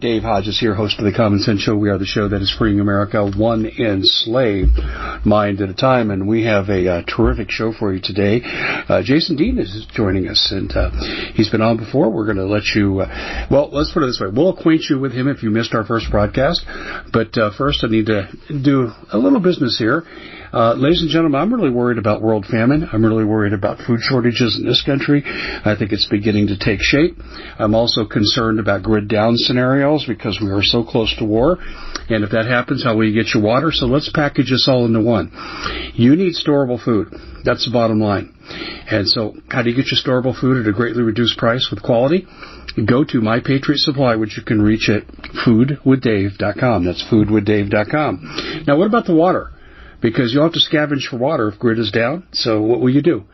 Dave Hodges here, host of the Common Sense Show. We are the show that is freeing America one enslaved mind at a time, and we have a uh, terrific show for you today. Uh, Jason Dean is joining us, and uh, he's been on before. We're going to let you, uh, well, let's put it this way: we'll acquaint you with him if you missed our first broadcast. But uh, first, I need to do a little business here. Uh, ladies and gentlemen, I'm really worried about world famine. I'm really worried about food shortages in this country. I think it's beginning to take shape. I'm also concerned about grid down scenarios because we are so close to war. And if that happens, how will you get your water? So let's package this all into one. You need storable food. That's the bottom line. And so, how do you get your storable food at a greatly reduced price with quality? Go to My Patriot Supply, which you can reach at foodwithdave.com. That's foodwithdave.com. Now, what about the water? Because you'll have to scavenge for water if grid is down. So what will you do?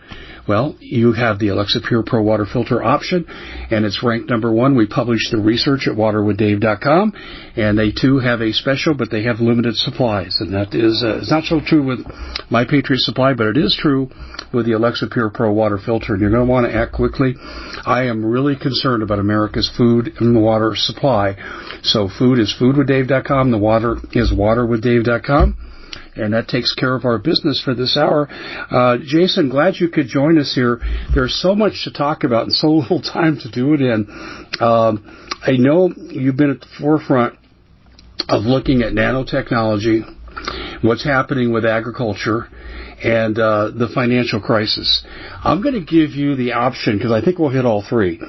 Well, you have the Alexapure Pro water filter option, and it's ranked number one. We publish the research at waterwithdave.com, and they too have a special, but they have limited supplies, and that is uh, it's not so true with My Patriot Supply, but it is true with the Alexapure Pro water filter, and you're going to want to act quickly. I am really concerned about America's food and water supply. So food is foodwithdave.com, the water is waterwithdave.com and that takes care of our business for this hour. Uh, Jason, glad you could join us here. There's so much to talk about and so little time to do it in. Um, I know you've been at the forefront of looking at nanotechnology, what's happening with agriculture, and uh, the financial crisis. I'm going to give you the option because I think we'll hit all three.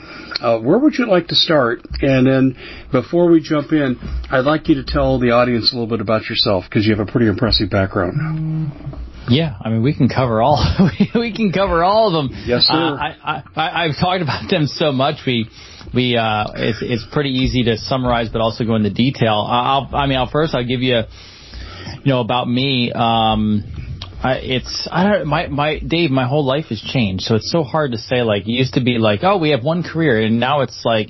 Uh, where would you like to start? And then before we jump in, I'd like you to tell the audience a little bit about yourself because you have a pretty impressive background. Yeah, I mean we can cover all we can cover all of them. Yes, sir. Uh, I, I, I've talked about them so much. We we uh, it's, it's pretty easy to summarize, but also go into detail. I'll, I mean, I'll first I'll give you, you know, about me. Um, I, it's I don't my my Dave my whole life has changed. So it's so hard to say like it used to be like oh we have one career and now it's like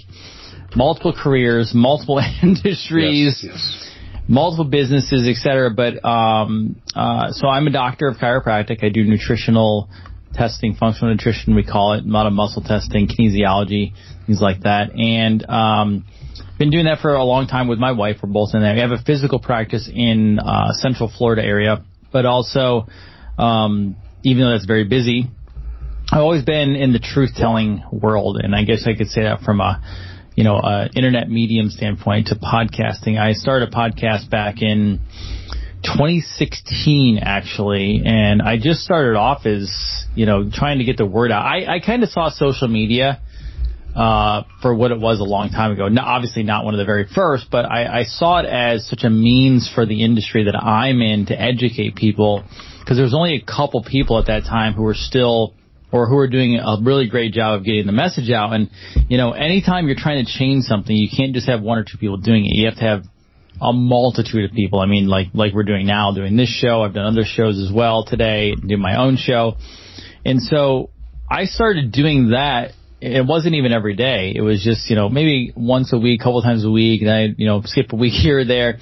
multiple careers multiple industries yes, yes. multiple businesses etc but um uh so I'm a doctor of chiropractic. I do nutritional testing functional nutrition we call it a lot of muscle testing kinesiology things like that. And um been doing that for a long time with my wife. We're both in there. We have a physical practice in uh central Florida area but also, um, even though that's very busy, I've always been in the truth telling world, and I guess I could say that from a you know a internet medium standpoint to podcasting. I started a podcast back in 2016 actually, and I just started off as you know trying to get the word out. I, I kind of saw social media uh, for what it was a long time ago. Now, obviously not one of the very first, but I, I saw it as such a means for the industry that I'm in to educate people because there was only a couple people at that time who were still or who are doing a really great job of getting the message out. And, you know, anytime you're trying to change something, you can't just have one or two people doing it. You have to have a multitude of people. I mean, like, like we're doing now, doing this show. I've done other shows as well today, do my own show. And so I started doing that it wasn't even every day. It was just, you know, maybe once a week, couple times a week, and I, you know, skip a week here or there.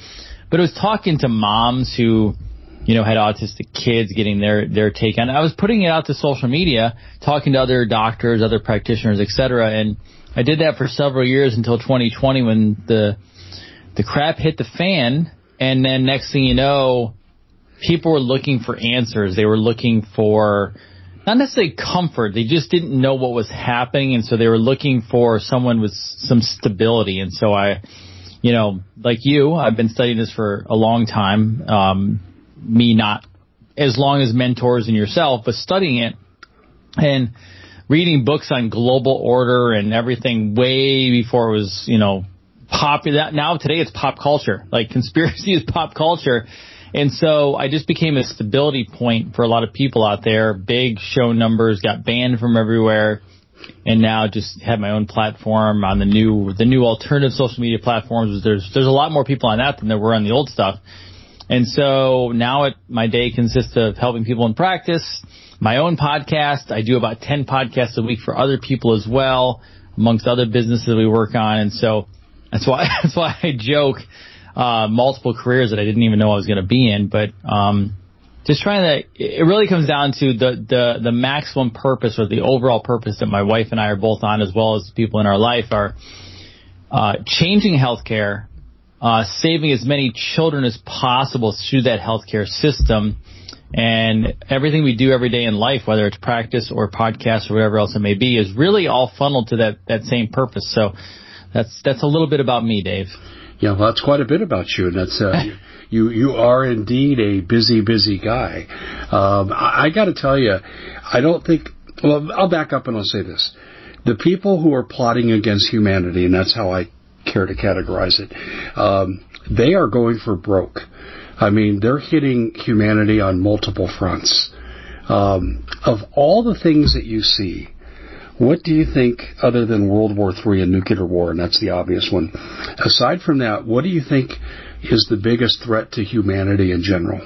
But it was talking to moms who, you know, had autistic kids, getting their their take on. it. I was putting it out to social media, talking to other doctors, other practitioners, etc. And I did that for several years until 2020 when the the crap hit the fan, and then next thing you know, people were looking for answers. They were looking for not necessarily comfort. They just didn't know what was happening, and so they were looking for someone with some stability. And so I, you know, like you, I've been studying this for a long time. Um, me not as long as mentors and yourself, but studying it and reading books on global order and everything way before it was, you know, popular. Now today it's pop culture. Like conspiracy is pop culture. And so I just became a stability point for a lot of people out there. Big show numbers got banned from everywhere. And now just have my own platform on the new, the new alternative social media platforms. There's, there's a lot more people on that than there were on the old stuff. And so now it, my day consists of helping people in practice, my own podcast. I do about 10 podcasts a week for other people as well, amongst other businesses we work on. And so that's why, that's why I joke uh, multiple careers that I didn't even know I was going to be in. But um, just trying to, it really comes down to the, the the maximum purpose or the overall purpose that my wife and I are both on, as well as people in our life, are uh, changing healthcare, uh, saving as many children as possible through that healthcare system. And everything we do every day in life, whether it's practice or podcast or whatever else it may be, is really all funneled to that, that same purpose. So that's that's a little bit about me, Dave. Yeah, well, that's quite a bit about you, and that's uh, you. You are indeed a busy, busy guy. Um, I, I got to tell you, I don't think. Well, I'll back up and I'll say this: the people who are plotting against humanity, and that's how I care to categorize it, um, they are going for broke. I mean, they're hitting humanity on multiple fronts. Um, of all the things that you see, what do you think, other than World War III and nuclear war, and that's the obvious one, aside from that, what do you think is the biggest threat to humanity in general?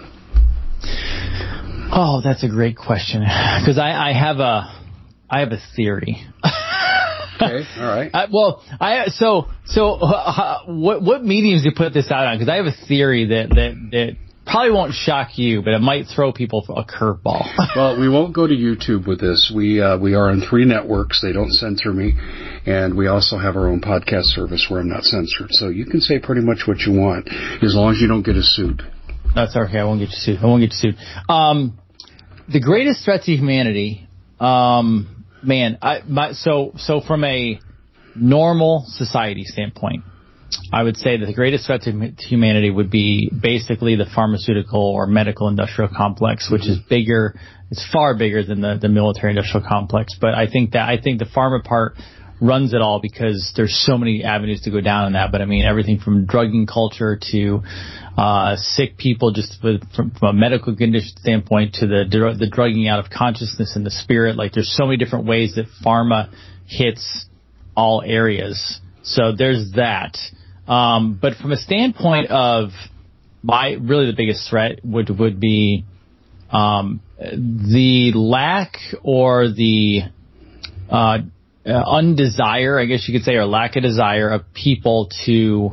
Oh, that's a great question. Because I, I have a, I have a theory. okay, all right. I, well, I so so uh, what what mediums do you put this out on? Because I have a theory that that that probably won't shock you, but it might throw people a curveball. well, we won't go to YouTube with this. We uh, we are on three networks. They don't censor me, and we also have our own podcast service where I'm not censored. So you can say pretty much what you want as long as you don't get a suit. That's okay. I won't get you sued. I won't get you sued. Um, the greatest threat to humanity, um, man. I my so so from a normal society standpoint I would say that the greatest threat to humanity would be basically the pharmaceutical or medical industrial complex, which mm-hmm. is bigger. It's far bigger than the, the military industrial complex. But I think that I think the pharma part runs it all because there's so many avenues to go down in that. But I mean, everything from drugging culture to uh, sick people, just with, from, from a medical condition standpoint, to the the drugging out of consciousness and the spirit. Like, there's so many different ways that pharma hits all areas. So there's that. Um, but from a standpoint of my really the biggest threat would would be um, the lack or the uh, undesire, I guess you could say, or lack of desire of people to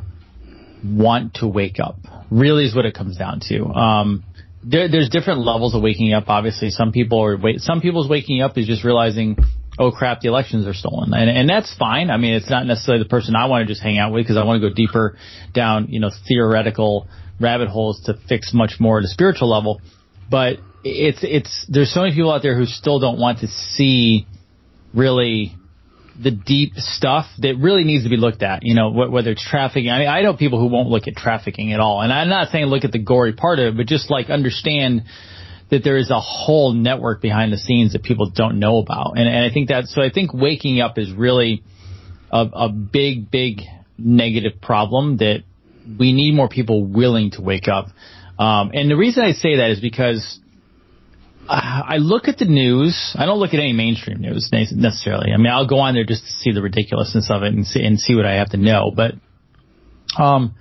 want to wake up. Really is what it comes down to. Um, there, there's different levels of waking up. Obviously, some people are wait, some people's waking up is just realizing oh crap, the elections are stolen. And, and that's fine. I mean, it's not necessarily the person I want to just hang out with because I want to go deeper down, you know, theoretical rabbit holes to fix much more at a spiritual level. But it's, it's, there's so many people out there who still don't want to see really the deep stuff that really needs to be looked at, you know, whether it's trafficking. I mean, I know people who won't look at trafficking at all. And I'm not saying look at the gory part of it, but just like understand that there is a whole network behind the scenes that people don't know about. And, and I think that, so I think waking up is really a, a big, big negative problem that we need more people willing to wake up. Um, and the reason I say that is because I look at the news. I don't look at any mainstream news necessarily. I mean, I'll go on there just to see the ridiculousness of it and see, and see what I have to know. But, um,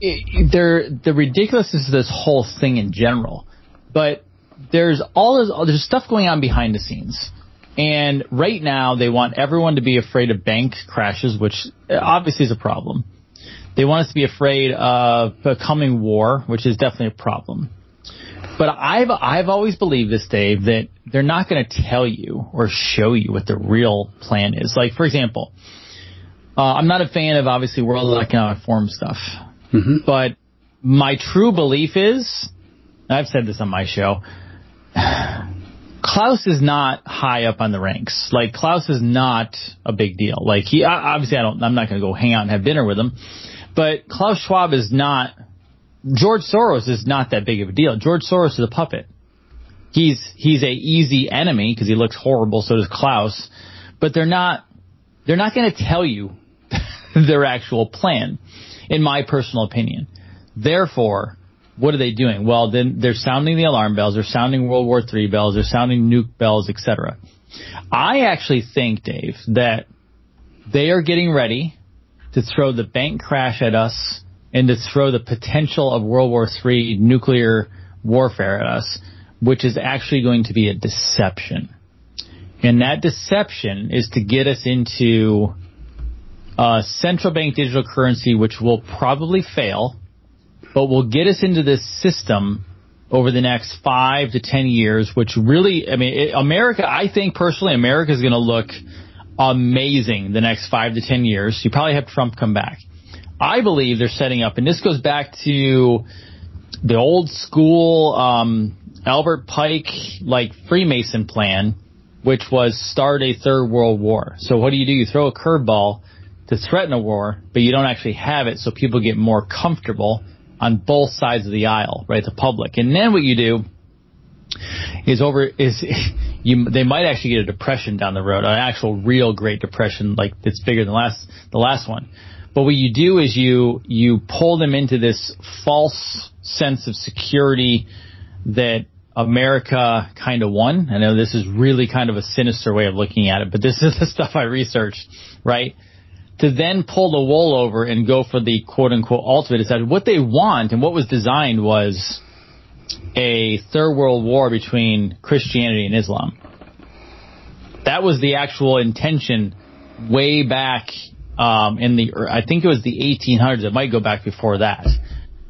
it, there, the ridiculousness of this whole thing in general but there's all this, there's stuff going on behind the scenes. And right now, they want everyone to be afraid of bank crashes, which obviously is a problem. They want us to be afraid of a coming war, which is definitely a problem. But I've I've always believed this, Dave, that they're not going to tell you or show you what the real plan is. Like, for example, uh, I'm not a fan of obviously World Economic Forum stuff, mm-hmm. but my true belief is I've said this on my show. Klaus is not high up on the ranks. Like Klaus is not a big deal. Like he obviously I don't I'm not going to go hang out and have dinner with him, but Klaus Schwab is not. George Soros is not that big of a deal. George Soros is a puppet. He's he's a easy enemy because he looks horrible. So does Klaus, but they're not they're not going to tell you their actual plan, in my personal opinion. Therefore, what are they doing? Well, then they're sounding the alarm bells, they're sounding World War III bells, they're sounding nuke bells, etc. I actually think, Dave, that they are getting ready to throw the bank crash at us and to throw the potential of World War III nuclear warfare at us, which is actually going to be a deception. And that deception is to get us into a central bank digital currency, which will probably fail but will get us into this system over the next five to ten years, which really, I mean, it, America, I think personally, America is going to look amazing the next five to ten years. You probably have Trump come back. I believe they're setting up, and this goes back to the old school um, Albert Pike like Freemason plan, which was start a third world war. So what do you do? You throw a curveball to threaten a war, but you don't actually have it, so people get more comfortable on both sides of the aisle, right? The public. And then what you do is over is you they might actually get a depression down the road, an actual real great depression like that's bigger than last the last one. But what you do is you you pull them into this false sense of security that America kind of won. I know this is really kind of a sinister way of looking at it, but this is the stuff I researched, right? To then pull the wool over and go for the quote unquote ultimate is that what they want and what was designed was a third world war between Christianity and Islam. That was the actual intention way back um, in the I think it was the 1800s. It might go back before that.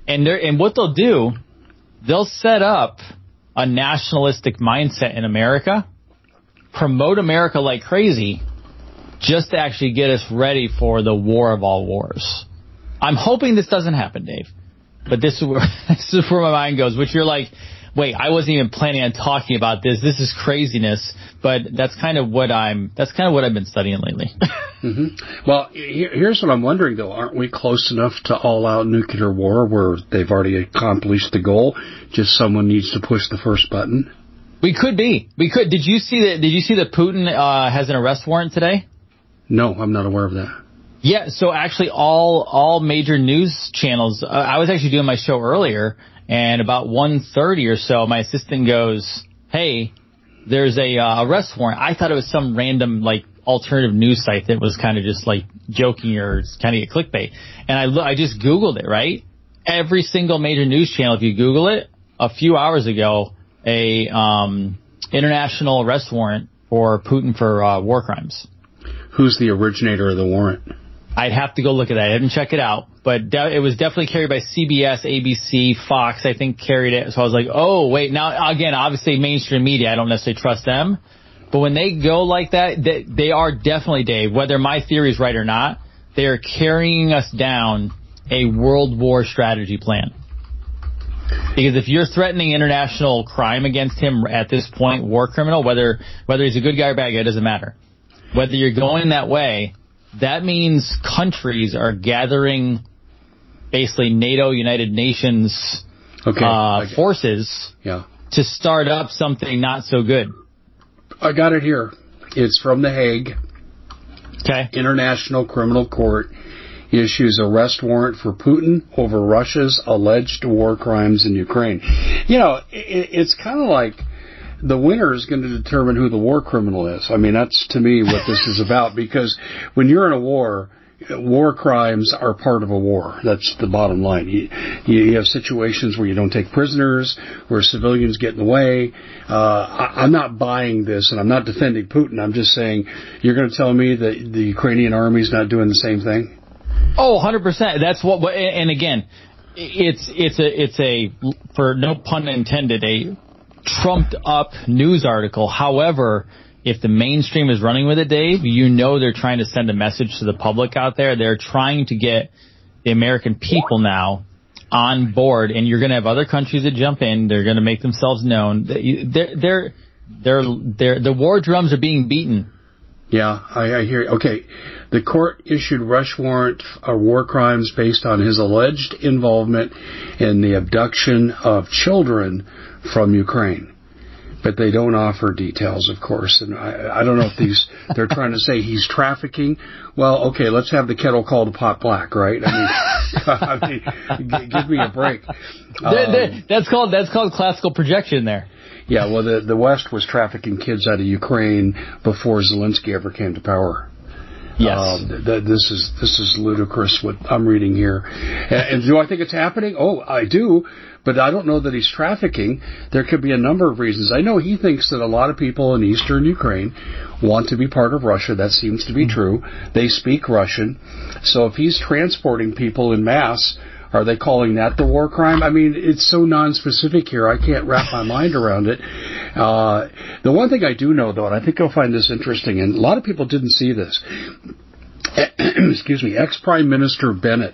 And they and what they'll do, they'll set up a nationalistic mindset in America, promote America like crazy, just to actually get us ready for the war of all wars. I'm hoping this doesn't happen, Dave. But this is where, this is where my mind goes, which you're like, wait, I wasn't even planning on talking about this. This is craziness. But that's kind of what I'm, that's kind of what I've been studying lately. mm-hmm. Well, here's what I'm wondering though. Aren't we close enough to all out nuclear war where they've already accomplished the goal? Just someone needs to push the first button? We could be. We could. Did you see that? Did you see that Putin uh, has an arrest warrant today? No, I'm not aware of that. Yeah, so actually, all all major news channels. Uh, I was actually doing my show earlier, and about 1.30 or so, my assistant goes, "Hey, there's a uh, arrest warrant." I thought it was some random like alternative news site that was kind of just like joking or kind of clickbait. And I I just googled it. Right, every single major news channel, if you Google it, a few hours ago, a um, international arrest warrant for Putin for uh, war crimes who's the originator of the warrant? I'd have to go look at that. I didn't check it out, but de- it was definitely carried by CBS, ABC, Fox. I think carried it. So I was like, oh wait. Now again, obviously mainstream media. I don't necessarily trust them, but when they go like that, they, they are definitely Dave. Whether my theory is right or not, they are carrying us down a world war strategy plan. Because if you're threatening international crime against him at this point, war criminal, whether whether he's a good guy or bad guy, it doesn't matter whether you're going that way, that means countries are gathering basically NATO, United Nations okay, uh, forces yeah. to start up something not so good. I got it here. It's from The Hague. Okay. International Criminal Court issues arrest warrant for Putin over Russia's alleged war crimes in Ukraine. You know, it, it's kind of like the winner is going to determine who the war criminal is. I mean, that's to me what this is about because when you're in a war, war crimes are part of a war. That's the bottom line. You, you have situations where you don't take prisoners, where civilians get in the way. Uh, I, I'm not buying this, and I'm not defending Putin. I'm just saying you're going to tell me that the Ukrainian army is not doing the same thing. Oh, 100%. That's what, and again, it's, it's a, it's a, for no pun intended, a trumped up news article. However, if the mainstream is running with it, Dave, you know they're trying to send a message to the public out there. They're trying to get the American people now on board, and you're going to have other countries that jump in. They're going to make themselves known. They're, they're they're they're the war drums are being beaten. Yeah, I, I hear. Okay, the court issued rush warrant for war crimes based on his alleged involvement in the abduction of children from Ukraine but they don't offer details, of course. And I, I don't know if these they're trying to say he's trafficking. Well, okay, let's have the kettle called the pot black, right? I mean, I mean give me a break. Um, that's called that's called classical projection there. Yeah, well, the the West was trafficking kids out of Ukraine before Zelensky ever came to power. Yes. Um, th- th- this is this is ludicrous what I'm reading here. And, and do I think it's happening? Oh, I do but I don't know that he's trafficking. There could be a number of reasons. I know he thinks that a lot of people in eastern Ukraine want to be part of Russia. That seems to be mm-hmm. true. They speak Russian. So if he's transporting people in mass, are they calling that the war crime? I mean, it's so non-specific here. I can't wrap my mind around it. Uh, the one thing I do know, though, and I think you'll find this interesting, and a lot of people didn't see this. Excuse me. Ex-Prime Minister Bennett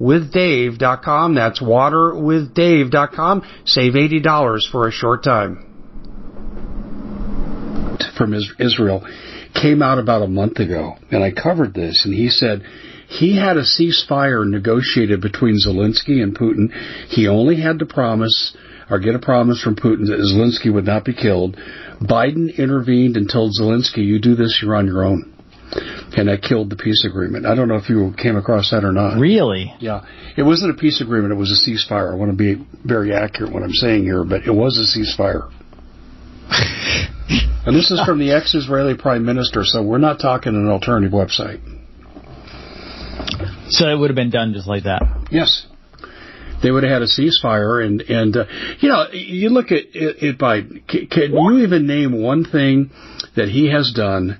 waterwithdave.com. That's waterwithdave.com. Save $80 for a short time. From Israel came out about a month ago, and I covered this, and he said he had a ceasefire negotiated between Zelensky and Putin. He only had to promise or get a promise from Putin that Zelensky would not be killed. Biden intervened and told Zelensky, you do this, you're on your own and that killed the peace agreement. I don't know if you came across that or not. Really? Yeah. It wasn't a peace agreement, it was a ceasefire. I want to be very accurate what I'm saying here, but it was a ceasefire. and this is from the ex Israeli prime minister, so we're not talking an alternative website. So it would have been done just like that? Yes. They would have had a ceasefire, and and uh, you know you look at it, it by can, can you even name one thing that he has done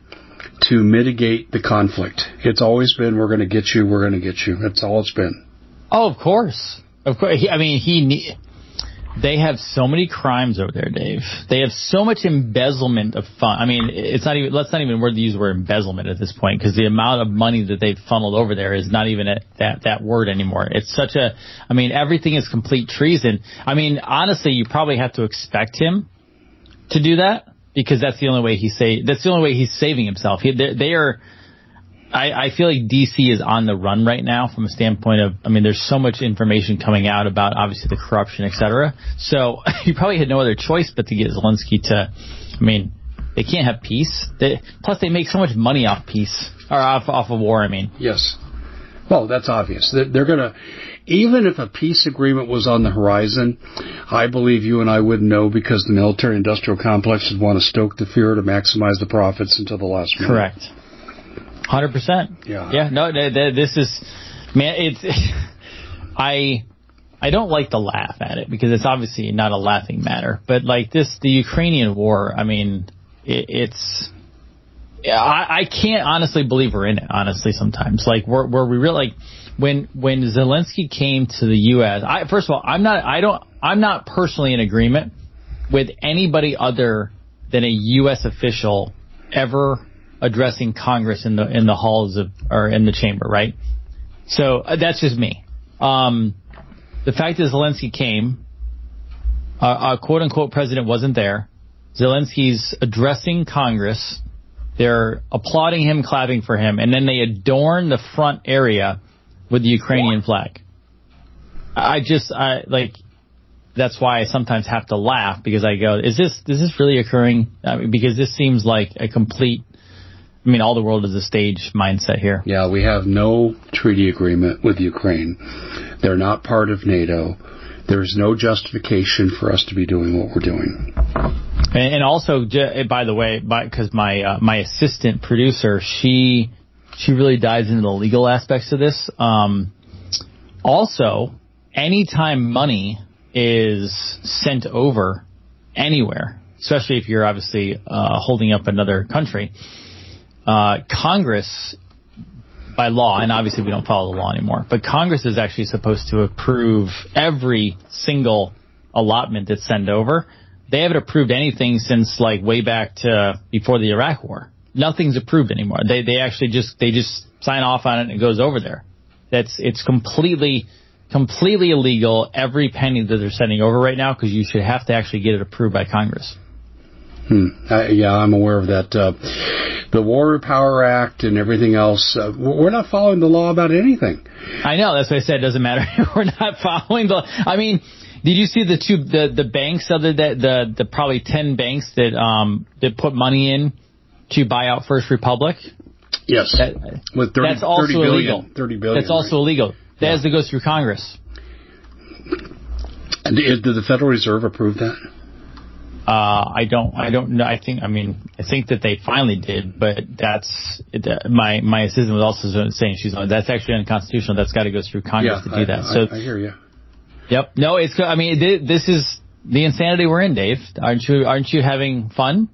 to mitigate the conflict. It's always been, we're going to get you, we're going to get you. That's all it's been. Oh, of course. Of course. He, I mean, he, they have so many crimes over there, Dave. They have so much embezzlement of fun. I mean, it's not even, let's not even word use the word embezzlement at this point because the amount of money that they've funneled over there is not even a, that, that word anymore. It's such a, I mean, everything is complete treason. I mean, honestly, you probably have to expect him to do that because that's the only way he say that's the only way he's saving himself. He, they are. I, I feel like DC is on the run right now from a standpoint of, I mean, there's so much information coming out about obviously the corruption, et cetera. So he probably had no other choice but to get Zelensky to, I mean, they can't have peace. They, plus, they make so much money off peace or off off of war. I mean, yes. Well, that's obvious. They're, they're going to, even if a peace agreement was on the horizon, I believe you and I wouldn't know because the military industrial complex would want to stoke the fear to maximize the profits until the last minute. Correct. Hundred percent. Yeah. Yeah. No, this is, man. It's. I I don't like to laugh at it because it's obviously not a laughing matter. But like this, the Ukrainian war. I mean, it, it's I, I can't honestly believe we're in it. Honestly, sometimes like where where we really like when when Zelensky came to the U.S. I, first of all, I'm not I don't I'm not personally in agreement with anybody other than a U.S. official ever addressing Congress in the in the halls of or in the chamber, right? So uh, that's just me. Um, the fact that Zelensky came, uh, a quote unquote president wasn't there. Zelensky's addressing Congress. They're applauding him, clapping for him, and then they adorn the front area with the Ukrainian flag. I just, I like, that's why I sometimes have to laugh because I go, is this, is this really occurring? I mean, because this seems like a complete, I mean, all the world is a stage mindset here. Yeah, we have no treaty agreement with Ukraine. They're not part of NATO. There's no justification for us to be doing what we're doing. And, and also, by the way, because my uh, my assistant producer, she she really dives into the legal aspects of this. Um, also, anytime money is sent over anywhere, especially if you're obviously uh, holding up another country, uh, Congress, by law, and obviously we don't follow the law anymore, but Congress is actually supposed to approve every single allotment that's sent over they haven't approved anything since like way back to before the Iraq War. Nothing's approved anymore. They they actually just they just sign off on it and it goes over there. That's it's completely completely illegal every penny that they're sending over right now because you should have to actually get it approved by Congress. Hmm. Uh, yeah, I'm aware of that. Uh, the War Power Act and everything else. Uh, we're not following the law about anything. I know. That's what I said. It doesn't matter. we're not following the. I mean, did you see the two the the banks other that the the probably ten banks that um that put money in to buy out First Republic? Yes. That, With 30, that's also 30 billion, illegal. Thirty billion. That's also right? illegal. That yeah. has to go through Congress. And did the Federal Reserve approve that? Uh, I don't, I don't know. I think, I mean, I think that they finally did, but that's uh, my my assistant was also saying she's on. That's actually unconstitutional. That's got to go through Congress yeah, to do I, that. so I, I hear you. Yep. No, it's. I mean, this is the insanity we're in, Dave. Aren't you? Aren't you having fun?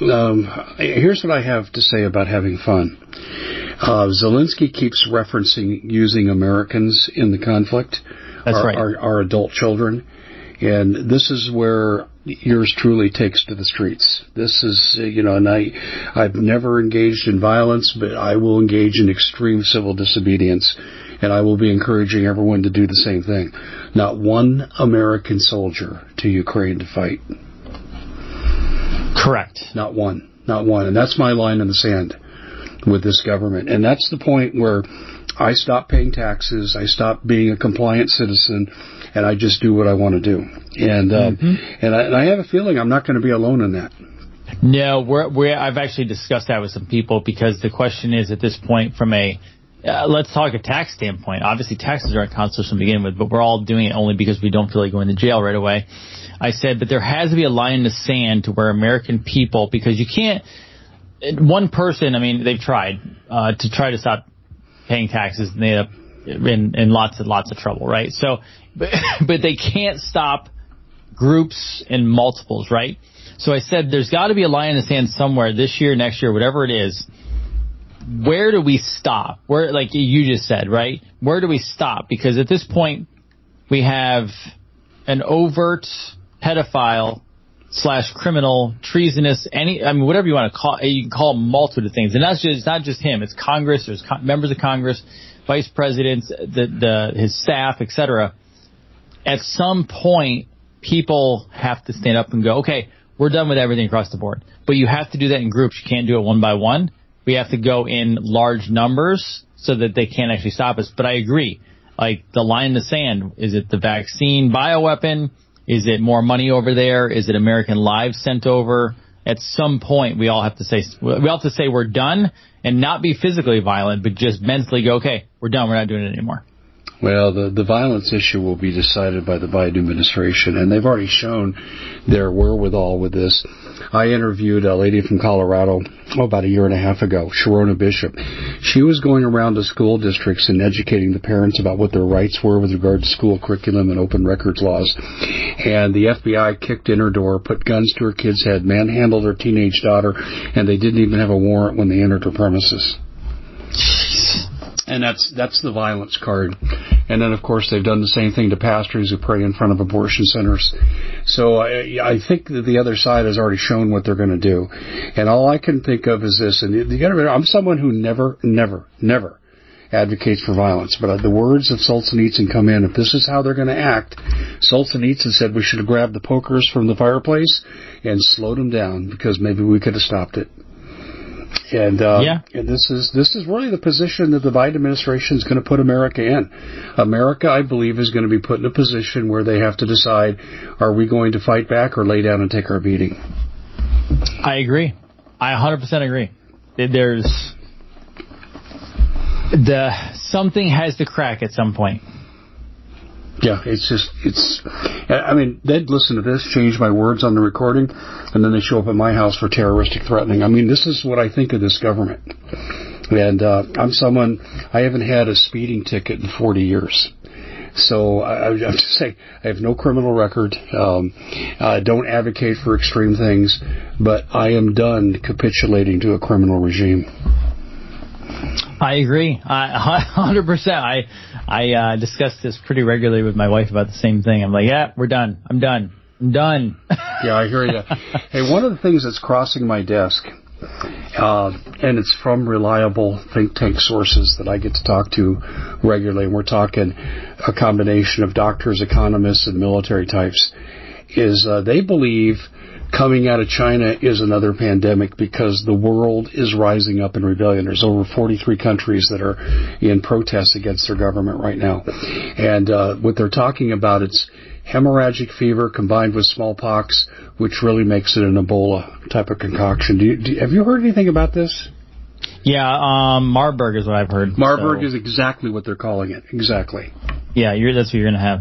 Um, here's what I have to say about having fun. Uh, Zelensky keeps referencing using Americans in the conflict. That's our, right. Our, our adult children. And this is where yours truly takes to the streets. This is, you know, and I, I've never engaged in violence, but I will engage in extreme civil disobedience and I will be encouraging everyone to do the same thing. Not one American soldier to Ukraine to fight. Correct. Not one. Not one. And that's my line in the sand with this government. And that's the point where I stop paying taxes, I stop being a compliant citizen, and I just do what I want to do. And uh, mm-hmm. and, I, and I have a feeling I'm not going to be alone in that. No, we're, we're, I've actually discussed that with some people because the question is at this point from a uh, let's talk a tax standpoint. Obviously, taxes aren't constitutional to begin with, but we're all doing it only because we don't feel like going to jail right away. I said, but there has to be a line in the sand to where American people, because you can't, one person, I mean, they've tried uh, to try to stop paying taxes, and they end up in, in lots and lots of trouble, right? So, but, but they can't stop groups and multiples, right? So I said, there's got to be a line in the sand somewhere this year, next year, whatever it is, where do we stop? Where, like you just said, right? Where do we stop? Because at this point, we have an overt pedophile slash criminal, treasonous, any, I mean, whatever you want to call, you can call multitude of things. And that's just, it's not just him. It's Congress. There's members of Congress, vice presidents, the, the, his staff, etc. At some point, people have to stand up and go, okay, we're done with everything across the board. But you have to do that in groups. You can't do it one by one. We have to go in large numbers so that they can't actually stop us. But I agree. Like the line in the sand, is it the vaccine bioweapon? Is it more money over there? Is it American lives sent over? At some point, we all have to say, we all have to say we're done and not be physically violent, but just mentally go, okay, we're done. We're not doing it anymore. Well, the, the violence issue will be decided by the Biden administration, and they've already shown their wherewithal with this. I interviewed a lady from Colorado oh, about a year and a half ago, Sharona Bishop. She was going around to school districts and educating the parents about what their rights were with regard to school curriculum and open records laws. And the FBI kicked in her door, put guns to her kid's head, manhandled her teenage daughter, and they didn't even have a warrant when they entered her premises and that's that's the violence card. And then, of course, they've done the same thing to pastors who pray in front of abortion centers. So I, I think that the other side has already shown what they're going to do. And all I can think of is this. And you got to remember, I'm someone who never, never, never advocates for violence. But uh, the words of Solzhenitsyn come in. If this is how they're going to act, Solzhenitsyn said we should have grabbed the pokers from the fireplace and slowed them down because maybe we could have stopped it. And uh, yeah. and this is this is really the position that the Biden administration is going to put America in. America, I believe, is going to be put in a position where they have to decide: Are we going to fight back or lay down and take our beating? I agree. I 100% agree. There's the something has to crack at some point. Yeah, it's just it's. I mean, they'd listen to this, change my words on the recording, and then they show up at my house for terroristic threatening. I mean, this is what I think of this government. And uh, I'm someone I haven't had a speeding ticket in 40 years. So I, I'm just saying I have no criminal record. Um, I don't advocate for extreme things, but I am done capitulating to a criminal regime. I agree. hundred percent. I I uh, discuss this pretty regularly with my wife about the same thing. I'm like, yeah, we're done. I'm done. I'm done. yeah, I hear you. hey, one of the things that's crossing my desk, uh, and it's from reliable think tank sources that I get to talk to regularly, and we're talking a combination of doctors, economists, and military types, is uh, they believe coming out of China is another pandemic because the world is rising up in rebellion. There's over 43 countries that are in protest against their government right now. And uh, what they're talking about, it's hemorrhagic fever combined with smallpox, which really makes it an Ebola type of concoction. Do you, do, have you heard anything about this? Yeah, um, Marburg is what I've heard. Marburg so. is exactly what they're calling it. Exactly. Yeah, that's what you're going to have.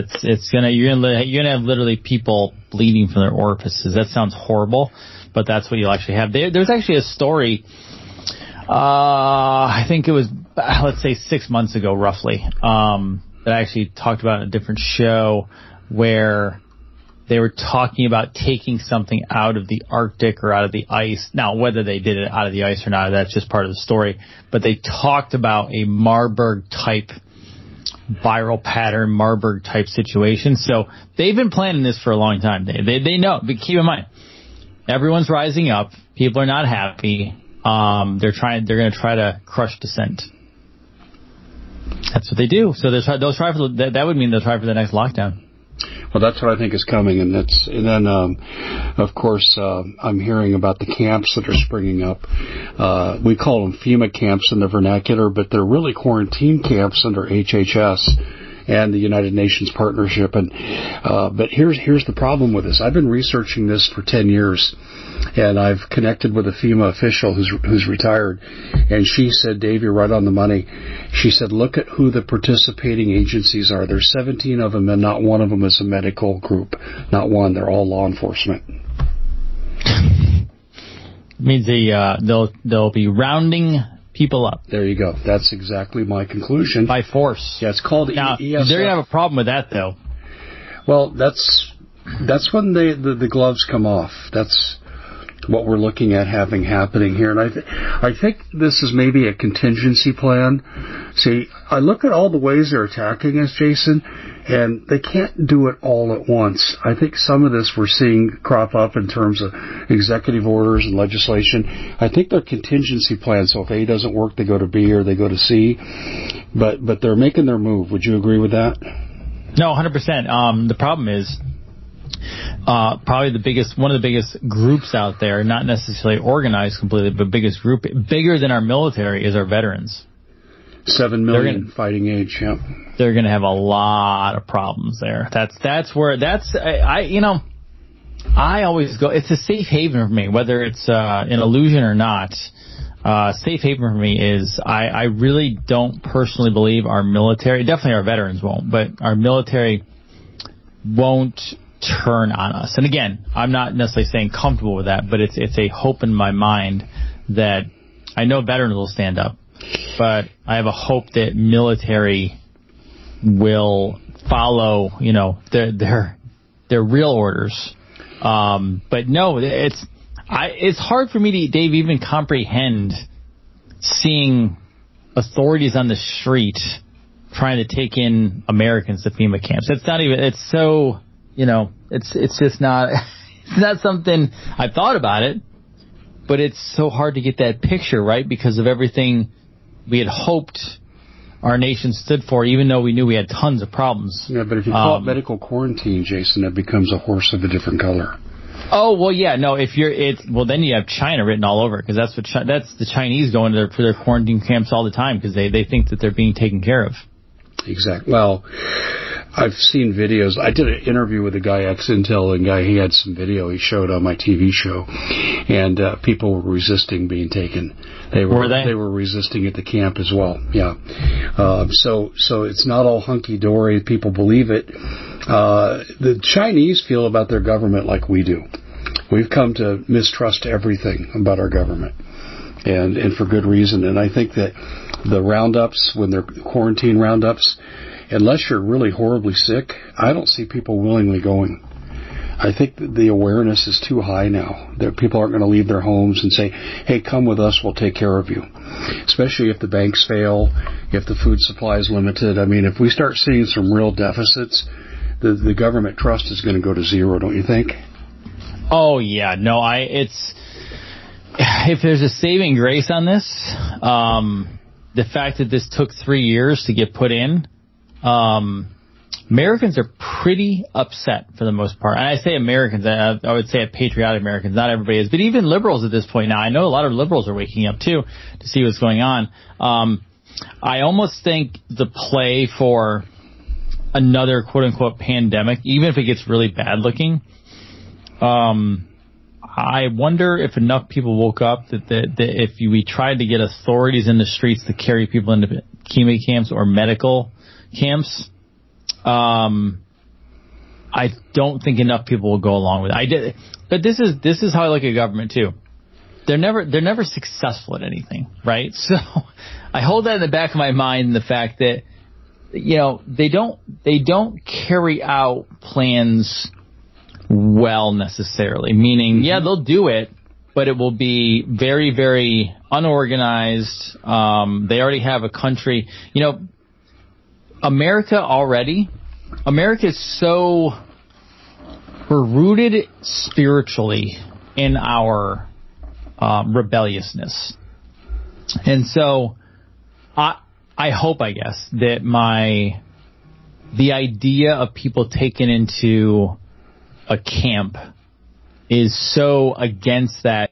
That's it's gonna you're gonna you're gonna have literally people bleeding from their orifices. That sounds horrible, but that's what you'll actually have. There, there's actually a story. Uh, I think it was let's say six months ago, roughly. Um, that I actually talked about in a different show where they were talking about taking something out of the Arctic or out of the ice. Now, whether they did it out of the ice or not, that's just part of the story. But they talked about a Marburg type viral pattern Marburg type situation. So they've been planning this for a long time. They they, they know, but keep in mind, everyone's rising up. People are not happy. Um, they're trying. They're going to try to crush dissent. That's what they do. So they'll try, they'll try for the, that, that would mean they'll try for the next lockdown. Well, that's what I think is coming, and that's and then, um, of course, uh, I'm hearing about the camps that are springing up. Uh, we call them FEMA camps in the vernacular, but they're really quarantine camps under HHS and the United Nations partnership. And uh, but here's here's the problem with this. I've been researching this for ten years and I've connected with a FEMA official who's who's retired, and she said, "Dave, you're right on the money." She said, "Look at who the participating agencies are. There's 17 of them, and not one of them is a medical group. Not one. They're all law enforcement." means they uh, they'll they'll be rounding people up. There you go. That's exactly my conclusion. By force. Yeah, it's called now, ESF. They're gonna have a problem with that though. Well, that's that's when they the, the gloves come off. That's what we're looking at having happening here. And I, th- I think this is maybe a contingency plan. See, I look at all the ways they're attacking us, Jason, and they can't do it all at once. I think some of this we're seeing crop up in terms of executive orders and legislation. I think they're contingency plans. So if A doesn't work, they go to B or they go to C. But but they're making their move. Would you agree with that? No, 100%. Um, the problem is uh, probably the biggest, one of the biggest groups out there, not necessarily organized completely, but biggest group, bigger than our military is our veterans. Seven million gonna, fighting age. Yeah, they're going to have a lot of problems there. That's that's where that's I, I you know I always go. It's a safe haven for me, whether it's uh, an illusion or not. Uh, safe haven for me is I, I really don't personally believe our military, definitely our veterans won't, but our military won't turn on us. And again, I'm not necessarily saying comfortable with that, but it's it's a hope in my mind that I know veterans will stand up, but I have a hope that military will follow, you know, their their their real orders. Um, but no, it's I it's hard for me to Dave even comprehend seeing authorities on the street trying to take in Americans to FEMA camps. It's not even it's so you know, it's it's just not it's not something I thought about it, but it's so hard to get that picture right because of everything we had hoped our nation stood for, even though we knew we had tons of problems. Yeah, but if you call um, it medical quarantine, Jason, it becomes a horse of a different color. Oh well, yeah, no. If you're it, well, then you have China written all over it because that's what Chi- that's the Chinese going to their, for their quarantine camps all the time because they they think that they're being taken care of. Exactly. Well, I've seen videos. I did an interview with a guy ex Intel, and guy he had some video he showed on my TV show, and uh, people were resisting being taken. They were, were they? they? were resisting at the camp as well. Yeah. Uh, so so it's not all hunky dory. People believe it. Uh, the Chinese feel about their government like we do. We've come to mistrust everything about our government, and and for good reason. And I think that the roundups when they're quarantine roundups unless you're really horribly sick, I don't see people willingly going. I think the awareness is too high now. That people aren't going to leave their homes and say, "Hey, come with us. We'll take care of you." Especially if the banks fail, if the food supply is limited. I mean, if we start seeing some real deficits, the the government trust is going to go to zero. Don't you think? Oh yeah, no. I it's if there's a saving grace on this, um, the fact that this took three years to get put in um, Americans are pretty upset for the most part. And I say Americans, I, I would say patriotic Americans, not everybody is, but even liberals at this point now. I know a lot of liberals are waking up too to see what's going on. Um, I almost think the play for another quote unquote pandemic, even if it gets really bad looking, um, I wonder if enough people woke up that, that, that if we tried to get authorities in the streets to carry people into FEMA camps or medical camps. Um, I don't think enough people will go along with it. I did, but this is this is how I look at government too. They're never they're never successful at anything, right? So I hold that in the back of my mind. The fact that you know they don't they don't carry out plans well necessarily. Meaning, yeah, they'll do it, but it will be very very unorganized. Um, they already have a country. You know, America already, America is so, we're rooted spiritually in our um, rebelliousness. And so, I, I hope, I guess, that my, the idea of people taken into a camp is so against that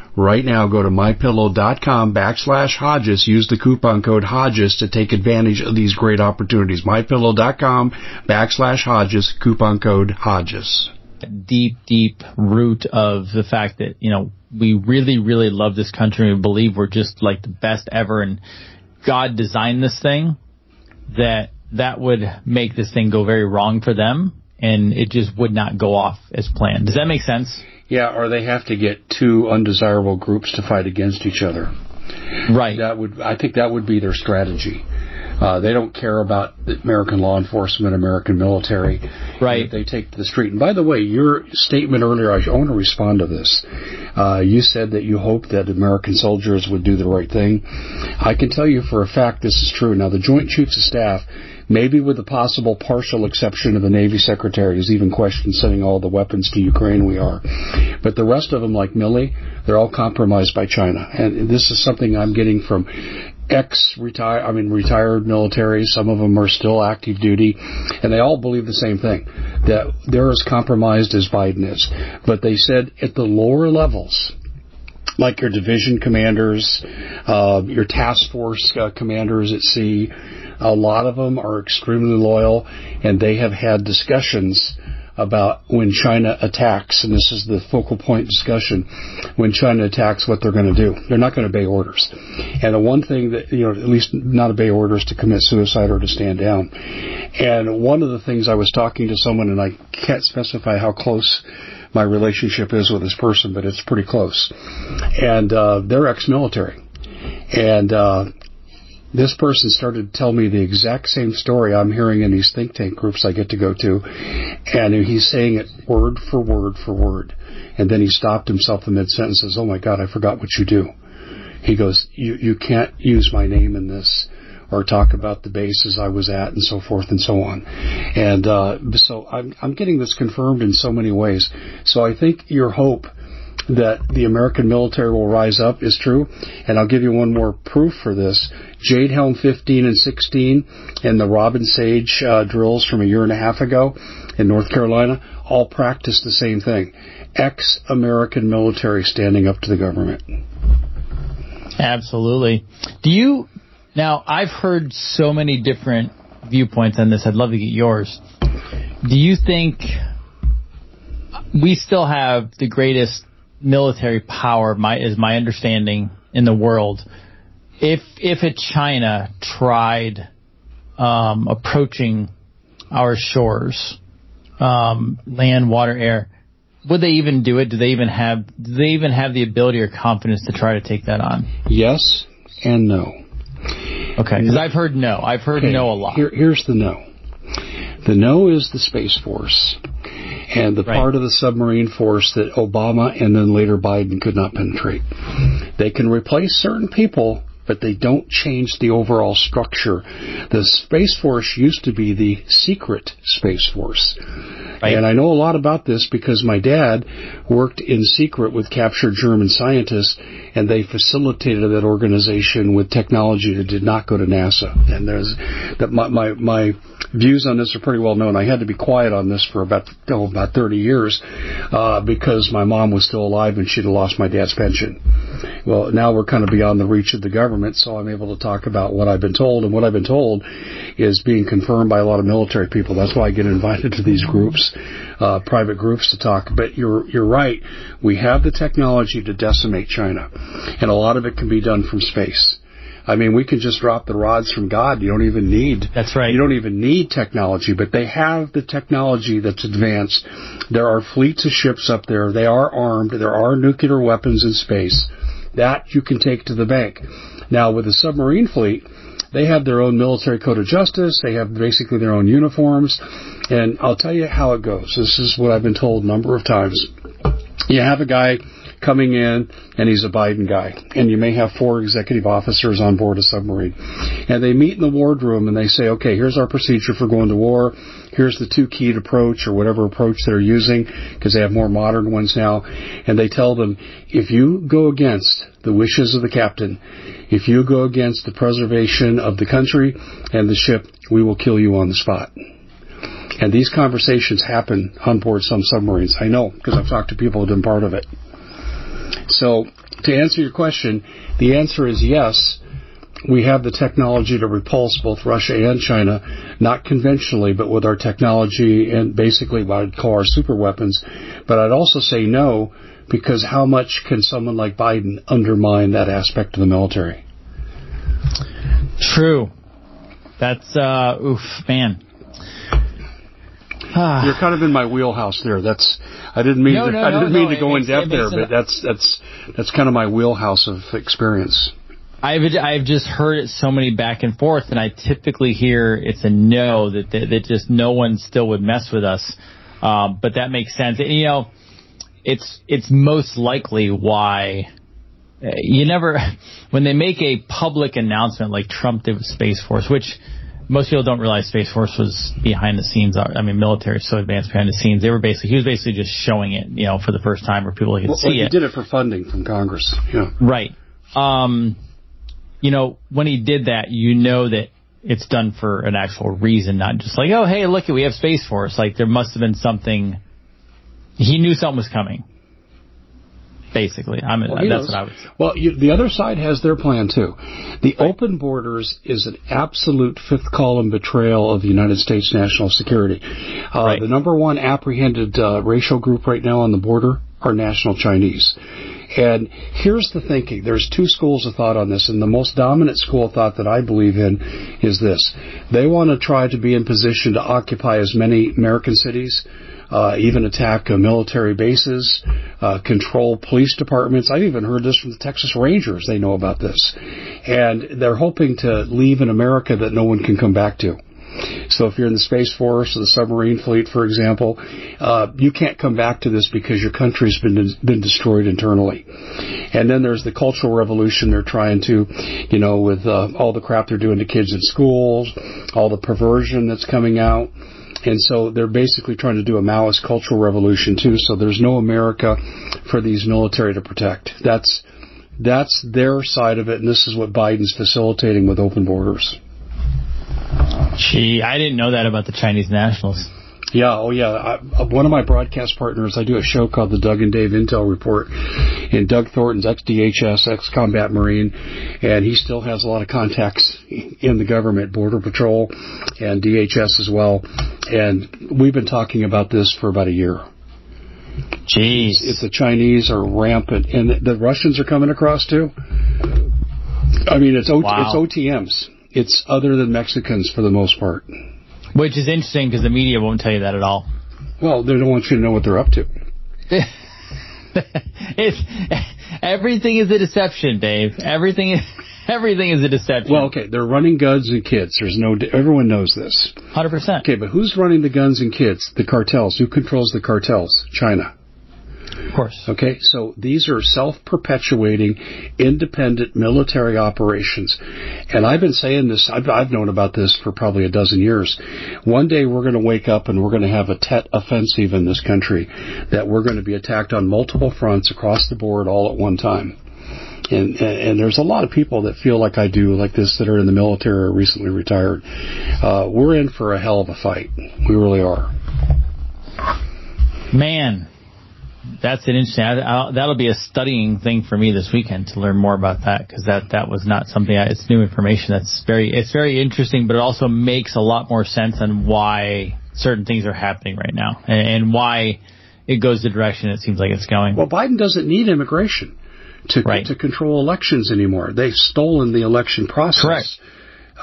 right now go to mypillow.com backslash Hodges. Use the coupon code Hodges to take advantage of these great opportunities. mypillow.com backslash Hodges, coupon code Hodges. Deep, deep root of the fact that, you know, we really, really love this country we believe we're just like the best ever and God designed this thing that that would make this thing go very wrong for them and it just would not go off as planned. Does that make sense? Yeah, or they have to get two undesirable groups to fight against each other. Right. That would I think that would be their strategy. Uh, they don't care about American law enforcement, American military. Right. They take to the street. And by the way, your statement earlier, I want to respond to this. Uh, you said that you hope that American soldiers would do the right thing. I can tell you for a fact this is true. Now, the Joint Chiefs of Staff maybe with the possible partial exception of the Navy Secretary who's even questioned sending all the weapons to Ukraine we are. But the rest of them, like Milley, they're all compromised by China. And this is something I'm getting from ex retired I mean retired military, some of them are still active duty, and they all believe the same thing that they're as compromised as Biden is. But they said at the lower levels, like your division commanders, uh, your task force uh, commanders at sea, a lot of them are extremely loyal, and they have had discussions about when China attacks, and this is the focal point discussion, when China attacks, what they're going to do. They're not going to obey orders. And the one thing that, you know, at least not obey orders to commit suicide or to stand down. And one of the things I was talking to someone, and I can't specify how close my relationship is with this person, but it's pretty close. And uh, they're ex-military. And uh, this person started to tell me the exact same story I'm hearing in these think tank groups I get to go to, and he's saying it word for word for word. And then he stopped himself in mid sentence and says, "Oh my God, I forgot what you do." He goes, "You you can't use my name in this." Or talk about the bases I was at and so forth and so on, and uh, so I'm I'm getting this confirmed in so many ways. So I think your hope that the American military will rise up is true. And I'll give you one more proof for this. Jade Helm 15 and 16 and the Robin Sage uh, drills from a year and a half ago in North Carolina all practice the same thing. Ex-American military standing up to the government. Absolutely. Do you, now I've heard so many different viewpoints on this. I'd love to get yours. Do you think we still have the greatest military power, my, is my understanding, in the world. If if a China tried um, approaching our shores, um, land, water, air, would they even do it? Do they even have do they even have the ability or confidence to try to take that on? Yes and no. Okay, because I've heard no. I've heard okay. no a lot. Here, here's the no. The no is the Space Force and the right. part of the submarine force that Obama and then later Biden could not penetrate. They can replace certain people, but they don't change the overall structure. The Space Force used to be the secret Space Force. Right. And I know a lot about this because my dad worked in secret with captured German scientists, and they facilitated that organization with technology that did not go to NASA. And there's that my my, my views on this are pretty well known. I had to be quiet on this for about oh, about 30 years uh, because my mom was still alive and she'd have lost my dad's pension. Well, now we're kind of beyond the reach of the government, so I'm able to talk about what I've been told, and what I've been told is being confirmed by a lot of military people. That's why I get invited to these groups, uh, private groups to talk. But you're you're right. We have the technology to decimate China, and a lot of it can be done from space. I mean, we can just drop the rods from God. You don't even need. That's right. You don't even need technology, but they have the technology that's advanced. There are fleets of ships up there. They are armed. There are nuclear weapons in space. That you can take to the bank. Now, with the submarine fleet, they have their own military code of justice. They have basically their own uniforms. And I'll tell you how it goes. This is what I've been told a number of times. You have a guy coming in, and he's a Biden guy. And you may have four executive officers on board a submarine. And they meet in the wardroom and they say, okay, here's our procedure for going to war. Here's the two keyed approach or whatever approach they're using, because they have more modern ones now. And they tell them, if you go against the wishes of the captain, if you go against the preservation of the country and the ship, we will kill you on the spot. And these conversations happen on board some submarines. I know because I've talked to people who've been part of it. So, to answer your question, the answer is yes. We have the technology to repulse both Russia and China, not conventionally, but with our technology and basically what I'd call our super weapons. But I'd also say no, because how much can someone like Biden undermine that aspect of the military? True. That's, uh, oof, man. You're kind of in my wheelhouse there. That's I didn't mean no, to, no, I didn't no, mean to go in depth there, but that's that's that's kind of my wheelhouse of experience. I've I've just heard it so many back and forth, and I typically hear it's a no that that, that just no one still would mess with us. Um, but that makes sense. And, you know, it's it's most likely why uh, you never when they make a public announcement like Trump did with Space Force, which most people don't realize Space Force was behind the scenes. I mean, military is so advanced behind the scenes. They were basically he was basically just showing it, you know, for the first time where people could well, see well, he it. He did it for funding from Congress. Yeah. Right. Um, you know, when he did that, you know that it's done for an actual reason, not just like, oh, hey, look, we have Space Force. Like there must have been something. He knew something was coming. Basically, I mean, well, that's knows. what I would say. Well, you, the other side has their plan too. The right. open borders is an absolute fifth column betrayal of the United States national security. Uh, right. The number one apprehended uh, racial group right now on the border are national Chinese. And here's the thinking. There's two schools of thought on this, and the most dominant school of thought that I believe in is this. They want to try to be in position to occupy as many American cities, even attack uh, military bases, uh, control police departments. I've even heard this from the Texas Rangers. They know about this. And they're hoping to leave an America that no one can come back to. So if you're in the Space Force or the submarine fleet, for example, uh, you can't come back to this because your country's been been destroyed internally. And then there's the cultural revolution they're trying to, you know, with uh, all the crap they're doing to kids in schools, all the perversion that's coming out. And so they're basically trying to do a Maoist cultural revolution too. So there's no America for these military to protect. That's that's their side of it, and this is what Biden's facilitating with open borders. Gee, I didn't know that about the Chinese nationals. Yeah, oh yeah. I, uh, one of my broadcast partners, I do a show called the Doug and Dave Intel Report, and Doug Thornton's ex-DHS, ex-combat Marine, and he still has a lot of contacts in the government, Border Patrol, and DHS as well. And we've been talking about this for about a year. Jeez. If the Chinese are rampant, and the Russians are coming across too. I mean, it's, o- wow. it's OTMs. It's other than Mexicans for the most part. Which is interesting because the media won't tell you that at all. Well, they don't want you to know what they're up to. it's, everything is a deception, Dave. Everything is. Everything is a deception. Well, okay, they're running guns and kids. There's no, everyone knows this. Hundred percent. Okay, but who's running the guns and kids? The cartels. Who controls the cartels? China. Of course. Okay, so these are self-perpetuating, independent military operations. And I've been saying this, I've, I've known about this for probably a dozen years. One day we're going to wake up and we're going to have a Tet offensive in this country, that we're going to be attacked on multiple fronts across the board all at one time. And, and, and, there's a lot of people that feel like I do, like this, that are in the military or recently retired. Uh, we're in for a hell of a fight. We really are. Man, that's an interesting. I, I, that'll be a studying thing for me this weekend to learn more about that because that that was not something. I, it's new information. That's very it's very interesting, but it also makes a lot more sense on why certain things are happening right now and, and why it goes the direction it seems like it's going. Well, Biden doesn't need immigration to right. to control elections anymore. They've stolen the election process. Correct.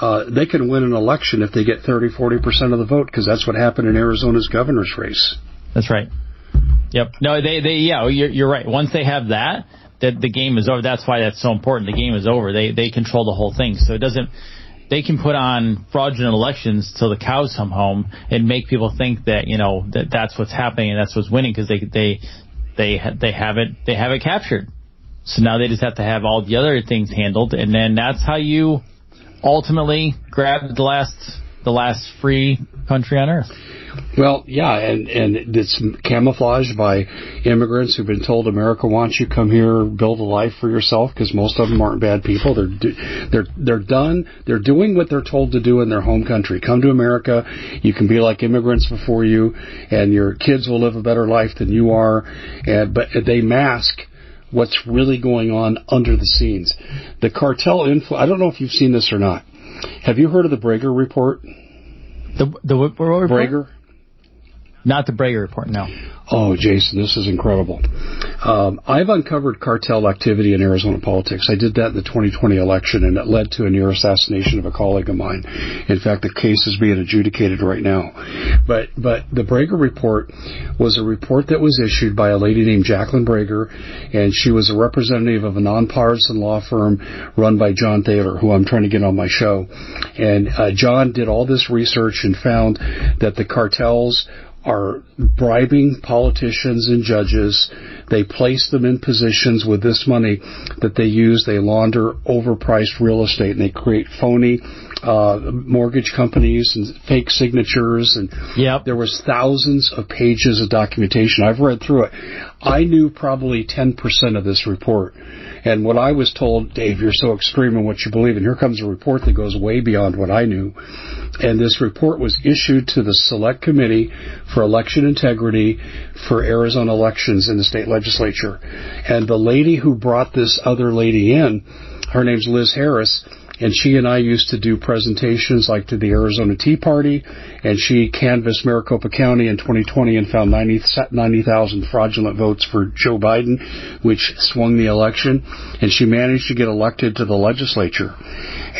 Uh, they can win an election if they get 30, 40 percent of the vote because that's what happened in Arizona's governor's race. That's right. Yep. No, they, they, yeah, you're, you're right. Once they have that, that the game is over. That's why that's so important. The game is over. They, they control the whole thing. So it doesn't, they can put on fraudulent elections till the cows come home and make people think that, you know, that that's what's happening and that's what's winning because they, they, they, they have it, they have it captured. So now they just have to have all the other things handled and then that's how you ultimately grab the last, the last free country on earth. Well, yeah, and and it's camouflaged by immigrants who've been told America wants you come here, build a life for yourself because most of them aren't bad people. They're they're they're done. They're doing what they're told to do in their home country. Come to America. You can be like immigrants before you, and your kids will live a better life than you are. And but they mask what's really going on under the scenes. The cartel influence. I don't know if you've seen this or not. Have you heard of the Breger report? The the what report? Breger. Not the Breger report, no. Oh, Jason, this is incredible. Um, I've uncovered cartel activity in Arizona politics. I did that in the 2020 election, and it led to a near assassination of a colleague of mine. In fact, the case is being adjudicated right now. But but the Breger report was a report that was issued by a lady named Jacqueline Breger, and she was a representative of a nonpartisan law firm run by John Thaller, who I'm trying to get on my show. And uh, John did all this research and found that the cartels are bribing politicians and judges. They place them in positions with this money that they use. They launder overpriced real estate and they create phony uh, mortgage companies and fake signatures. And yep. there was thousands of pages of documentation. I've read through it. I knew probably 10% of this report. And what I was told, Dave, you're so extreme in what you believe, and here comes a report that goes way beyond what I knew. And this report was issued to the Select Committee for Election Integrity for Arizona elections in the state legislature. And the lady who brought this other lady in, her name's Liz Harris, and she and I used to do presentations like to the Arizona Tea Party, and she canvassed Maricopa County in 2020 and found 90,000 90, fraudulent votes for Joe Biden, which swung the election, and she managed to get elected to the legislature.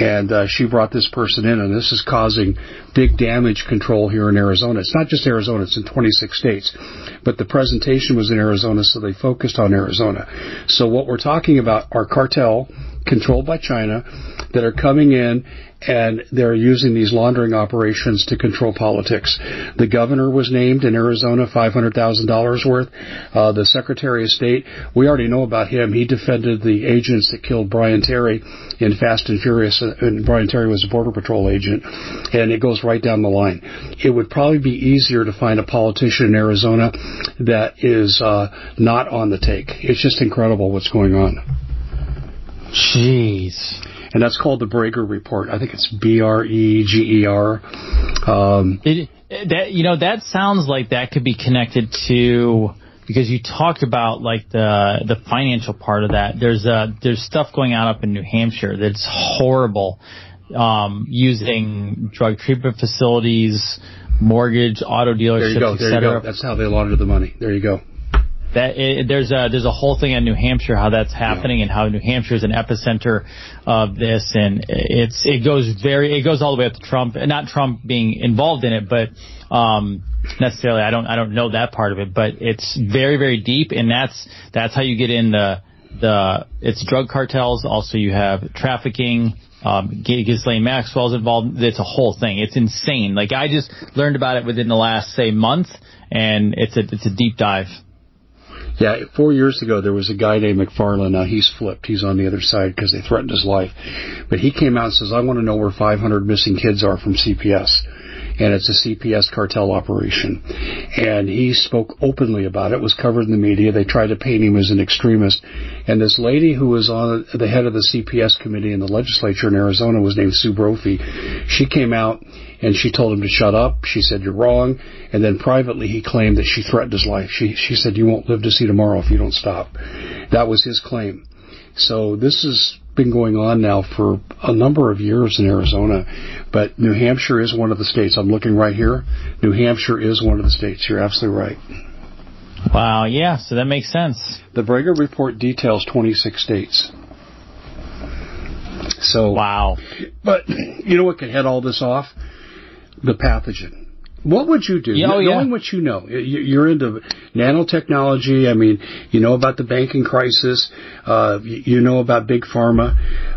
And uh, she brought this person in, and this is causing big damage control here in Arizona. It's not just Arizona, it's in 26 states. But the presentation was in Arizona, so they focused on Arizona. So what we're talking about are cartel controlled by China that are coming in and they're using these laundering operations to control politics. The governor was named in Arizona, $500,000 worth. Uh, the Secretary of State, we already know about him. He defended the agents that killed Brian Terry in Fast and Furious, uh, and Brian Terry was a Border Patrol agent, and it goes right down the line. It would probably be easier to find a politician in Arizona that is uh, not on the take. It's just incredible what's going on. Jeez. And that's called the Breger Report. I think it's B R E G E R. Um, that you know that sounds like that could be connected to because you talked about like the the financial part of that. There's uh there's stuff going on up in New Hampshire that's horrible, um, using drug treatment facilities, mortgage, auto dealerships, there you go. There you go. That's how they launder the money. There you go. That it, there's a there's a whole thing in New Hampshire how that's happening yeah. and how New Hampshire is an epicenter of this and it's it goes very it goes all the way up to Trump and not Trump being involved in it but um necessarily I don't I don't know that part of it but it's very very deep and that's that's how you get in the the it's drug cartels also you have trafficking um, Ghislaine Maxwell's involved. It's a whole thing. It's insane. Like I just learned about it within the last say month, and it's a it's a deep dive. Yeah, four years ago there was a guy named McFarland. Now he's flipped. He's on the other side because they threatened his life. But he came out and says, "I want to know where 500 missing kids are from CPS." And it's a CPS cartel operation. And he spoke openly about it. was covered in the media. They tried to paint him as an extremist. And this lady who was on the head of the CPS committee in the legislature in Arizona was named Sue Brophy. She came out and she told him to shut up. She said, you're wrong. And then privately he claimed that she threatened his life. She, she said, you won't live to see tomorrow if you don't stop. That was his claim. So this has been going on now for a number of years in Arizona, but New Hampshire is one of the states. I'm looking right here. New Hampshire is one of the states. You're absolutely right. Wow, yeah, so that makes sense. The Breger report details 26 states. So wow. But you know what could head all this off? The pathogen. What would you do? Yeah, oh, Knowing yeah. what you know, you're into nanotechnology. I mean, you know about the banking crisis. Uh, you know about big pharma.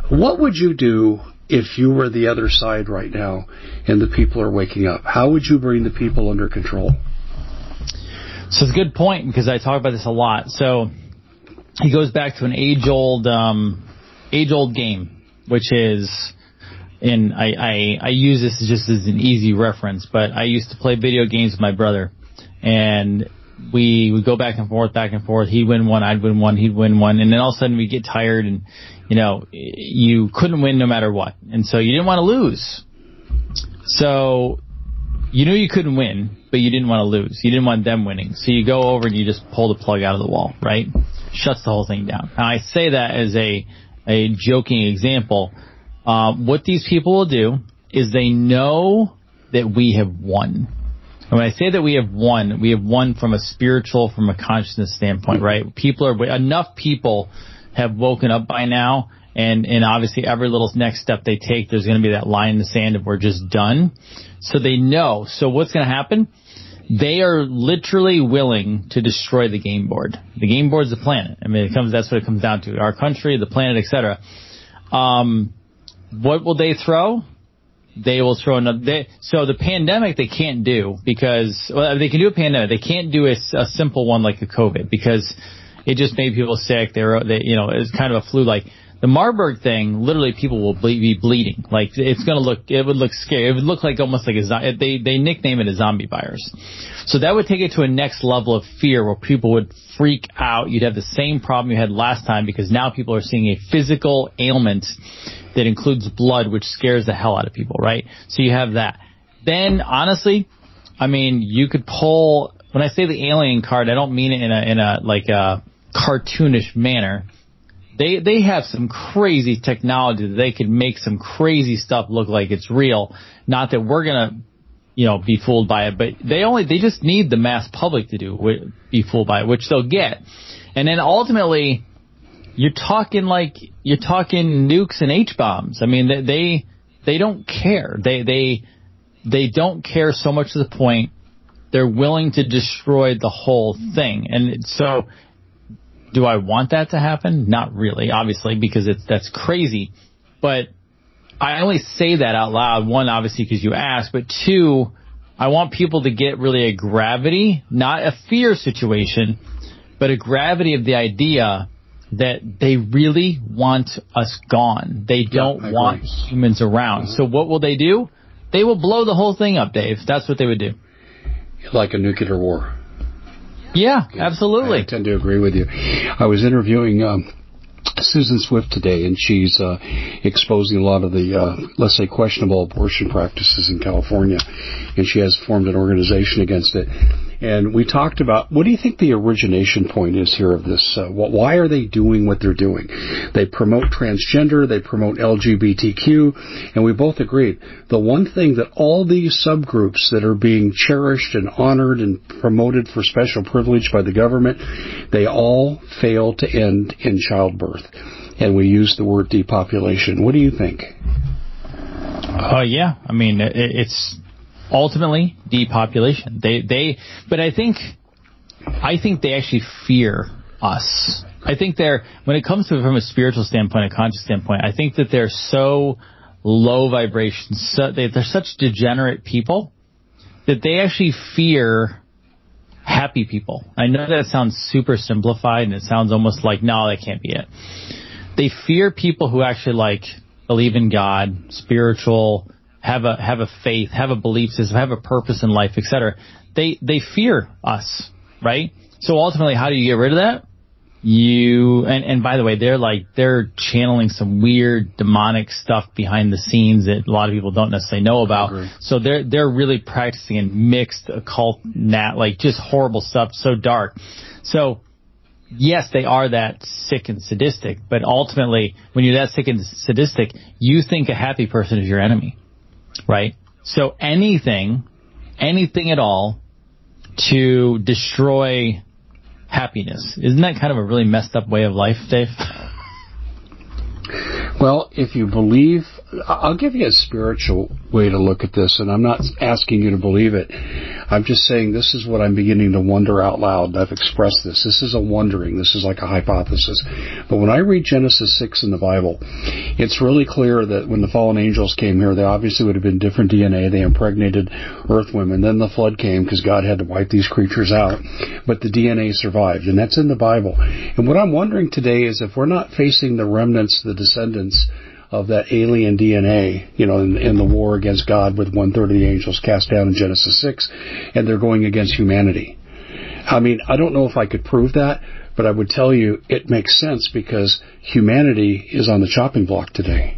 What would you do if you were the other side right now and the people are waking up? How would you bring the people under control? So it's a good point because I talk about this a lot. So he goes back to an age-old, um, age-old game, which is and I, I, I use this just as an easy reference, but I used to play video games with my brother, and we would go back and forth, back and forth. He'd win one, I'd win one, he'd win one, and then all of a sudden we'd get tired, and you know, you couldn't win no matter what, and so you didn't want to lose. So you knew you couldn't win, but you didn't want to lose. You didn't want them winning, so you go over and you just pull the plug out of the wall, right? Shuts the whole thing down. Now I say that as a a joking example um, what these people will do is they know that we have won. And when I say that we have won, we have won from a spiritual, from a consciousness standpoint, right? People are, enough people have woken up by now and, and obviously every little next step they take, there's going to be that line in the sand of we're just done. So they know. So what's going to happen? They are literally willing to destroy the game board. The game board's the planet. I mean, it comes, that's what it comes down to. Our country, the planet, etc. Um, what will they throw? They will throw another. They, so the pandemic they can't do because well, they can do a pandemic. They can't do a, a simple one like a COVID because it just made people sick. They were, they, you know, it's kind of a flu like. The Marburg thing, literally people will ble- be bleeding. Like it's going to look, it would look scary. It would look like almost like a, they, they nickname it a zombie virus. So that would take it to a next level of fear where people would freak out. You'd have the same problem you had last time because now people are seeing a physical ailment that includes blood, which scares the hell out of people, right? So you have that. Then honestly, I mean, you could pull, when I say the alien card, I don't mean it in a, in a, like a cartoonish manner they they have some crazy technology that they could make some crazy stuff look like it's real. Not that we're gonna, you know, be fooled by it, but they only they just need the mass public to do be fooled by it, which they'll get. And then ultimately, you're talking like you're talking nukes and H bombs. I mean, they, they they don't care. They they they don't care so much to the point they're willing to destroy the whole thing. And so do I want that to happen? Not really, obviously, because it's that's crazy. But I only say that out loud. One, obviously, because you asked, but two, I want people to get really a gravity, not a fear situation, but a gravity of the idea that they really want us gone. They don't yeah, want humans around. Mm-hmm. So what will they do? They will blow the whole thing up, Dave. That's what they would do. Like a nuclear war. Yeah, absolutely. I tend to agree with you. I was interviewing um, Susan Swift today, and she's uh, exposing a lot of the, uh, let's say, questionable abortion practices in California, and she has formed an organization against it. And we talked about what do you think the origination point is here of this? Uh, why are they doing what they're doing? They promote transgender, they promote LGBTQ, and we both agreed the one thing that all these subgroups that are being cherished and honored and promoted for special privilege by the government, they all fail to end in childbirth. And we use the word depopulation. What do you think? Uh, yeah, I mean, it, it's ultimately depopulation. They they but I think I think they actually fear us. I think they're when it comes to from a spiritual standpoint, a conscious standpoint, I think that they're so low vibration, so they, they're such degenerate people that they actually fear happy people. I know that sounds super simplified and it sounds almost like no, that can't be it. They fear people who actually like believe in God, spiritual, have a have a faith, have a belief system, have a purpose in life, etc. They they fear us, right? So ultimately, how do you get rid of that? You and and by the way, they're like they're channeling some weird demonic stuff behind the scenes that a lot of people don't necessarily know about. So they're they're really practicing in mixed occult nat like just horrible stuff, so dark. So yes, they are that sick and sadistic, but ultimately, when you're that sick and sadistic, you think a happy person is your enemy right? So anything, anything at all to destroy happiness. Isn't that kind of a really messed up way of life, Dave? Well, if you believe, I'll give you a spiritual way to look at this, and I'm not asking you to believe it. I'm just saying this is what I'm beginning to wonder out loud. I've expressed this. This is a wondering. This is like a hypothesis. But when I read Genesis 6 in the Bible, it's really clear that when the fallen angels came here, they obviously would have been different DNA. They impregnated earth women. Then the flood came because God had to wipe these creatures out. But the DNA survived, and that's in the Bible. And what I'm wondering today is if we're not facing the remnants, the descendants, of that alien DNA, you know, in, in the war against God with one third of the angels cast down in Genesis 6, and they're going against humanity. I mean, I don't know if I could prove that, but I would tell you it makes sense because humanity is on the chopping block today.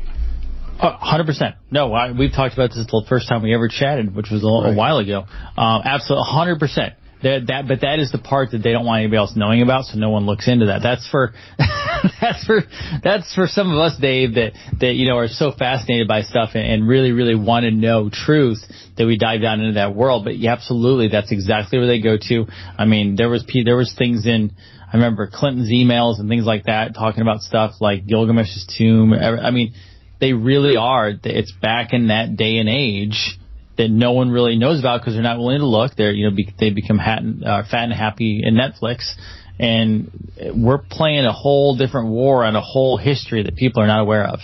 Hundred percent. No, I, we've talked about this the first time we ever chatted, which was a, right. a while ago. Um, absolutely, hundred percent. That, that, but that is the part that they don't want anybody else knowing about, so no one looks into that. That's for, that's for, that's for some of us, Dave, that, that, you know, are so fascinated by stuff and, and really, really want to know truth that we dive down into that world. But yeah, absolutely, that's exactly where they go to. I mean, there was, there was things in, I remember Clinton's emails and things like that talking about stuff like Gilgamesh's tomb. I mean, they really are. It's back in that day and age that no one really knows about because they're not willing to look. They're you know be, they become hat, uh, fat and happy in Netflix, and we're playing a whole different war on a whole history that people are not aware of.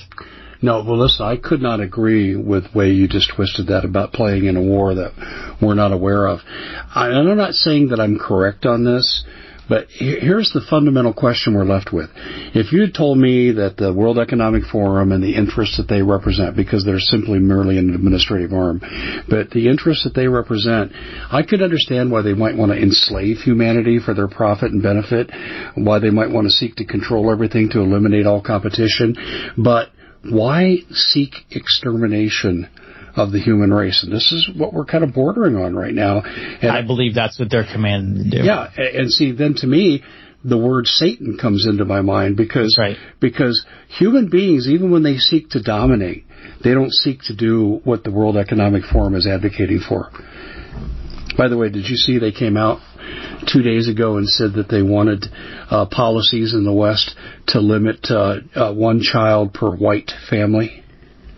No, well, listen, I could not agree with the way you just twisted that about playing in a war that we're not aware of. I, I'm not saying that I'm correct on this, but here's the fundamental question we're left with. If you had told me that the World Economic Forum and the interests that they represent, because they're simply merely an administrative arm, but the interests that they represent, I could understand why they might want to enslave humanity for their profit and benefit, why they might want to seek to control everything to eliminate all competition, but why seek extermination of the human race. And this is what we're kind of bordering on right now. And I believe that's what they're commanded to do. Yeah, and see, then to me, the word Satan comes into my mind because right. because human beings, even when they seek to dominate, they don't seek to do what the World Economic Forum is advocating for. By the way, did you see they came out two days ago and said that they wanted uh, policies in the West to limit uh, uh, one child per white family?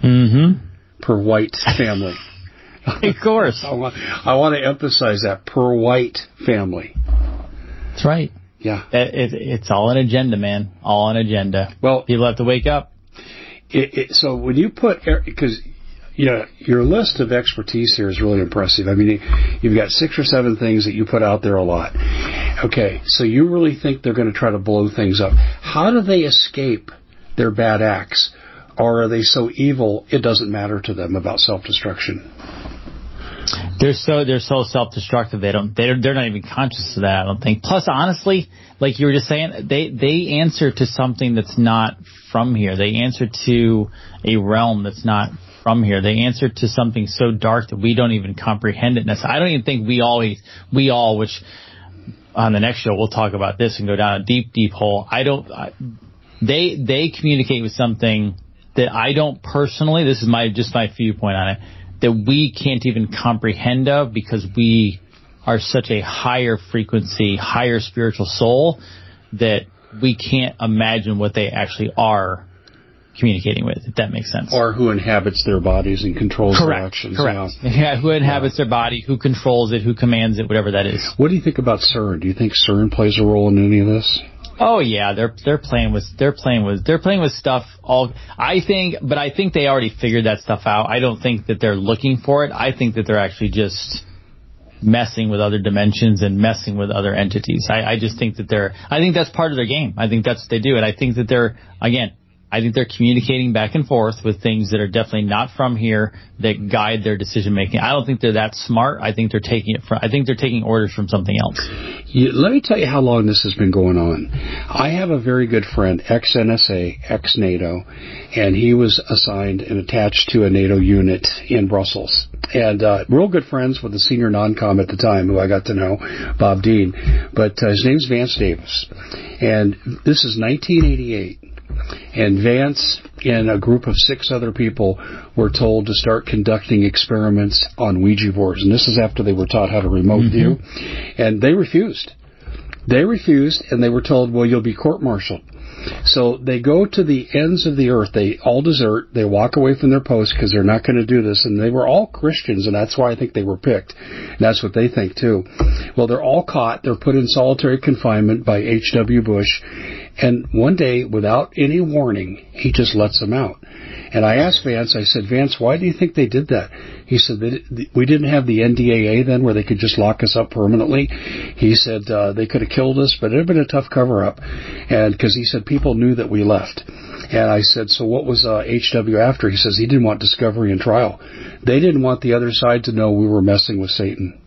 Mm-hmm per white family. of course. I, want, I want to emphasize that per white family. That's right. Yeah. It, it, it's all an agenda, man. All an agenda. Well, people have to wake up. It, so when you put because you know your list of expertise here is really impressive. I mean, you've got six or seven things that you put out there a lot. Okay, so you really think they're going to try to blow things up? How do they escape their bad acts? Or are they so evil it doesn't matter to them about self-destruction? They're so they're so self-destructive. They don't they're they're not even conscious of that. I don't think. Plus, honestly, like you were just saying, they they answer to something that's not from here. They answer to a realm that's not from here. They answer to something so dark that we don't even comprehend it. I don't even think we always we all, which on the next show we'll talk about this and go down a deep deep hole. I don't. I, they they communicate with something that I don't personally, this is my just my viewpoint on it, that we can't even comprehend of because we are such a higher frequency, higher spiritual soul that we can't imagine what they actually are communicating with, if that makes sense. Or who inhabits their bodies and controls Correct. their actions. Correct. Yeah, yeah who inhabits yeah. their body, who controls it, who commands it, whatever that is. What do you think about CERN? Do you think CERN plays a role in any of this? Oh yeah, they're they're playing with they're playing with they're playing with stuff all I think but I think they already figured that stuff out. I don't think that they're looking for it. I think that they're actually just messing with other dimensions and messing with other entities. I, I just think that they're I think that's part of their game. I think that's what they do and I think that they're again I think they're communicating back and forth with things that are definitely not from here that guide their decision making. I don't think they're that smart. I think they're taking it from. I think they're taking orders from something else. You, let me tell you how long this has been going on. I have a very good friend, ex NSA, ex NATO, and he was assigned and attached to a NATO unit in Brussels. And uh, real good friends with the senior non-com at the time, who I got to know, Bob Dean. But uh, his name's Vance Davis, and this is 1988 and Vance and a group of six other people were told to start conducting experiments on Ouija boards. And this is after they were taught how to remote mm-hmm. view. And they refused. They refused, and they were told, well, you'll be court martialed. So they go to the ends of the earth. They all desert. They walk away from their post because they're not going to do this. And they were all Christians, and that's why I think they were picked. And that's what they think too. Well, they're all caught. They're put in solitary confinement by H.W. Bush. And one day, without any warning, he just lets them out. And I asked Vance, I said, Vance, why do you think they did that? He said, we didn't have the NDAA then where they could just lock us up permanently. He said, uh, they could have killed us, but it had been a tough cover up. And because he said people knew that we left. And I said, so what was uh, HW after? He says he didn't want discovery and trial. They didn't want the other side to know we were messing with Satan.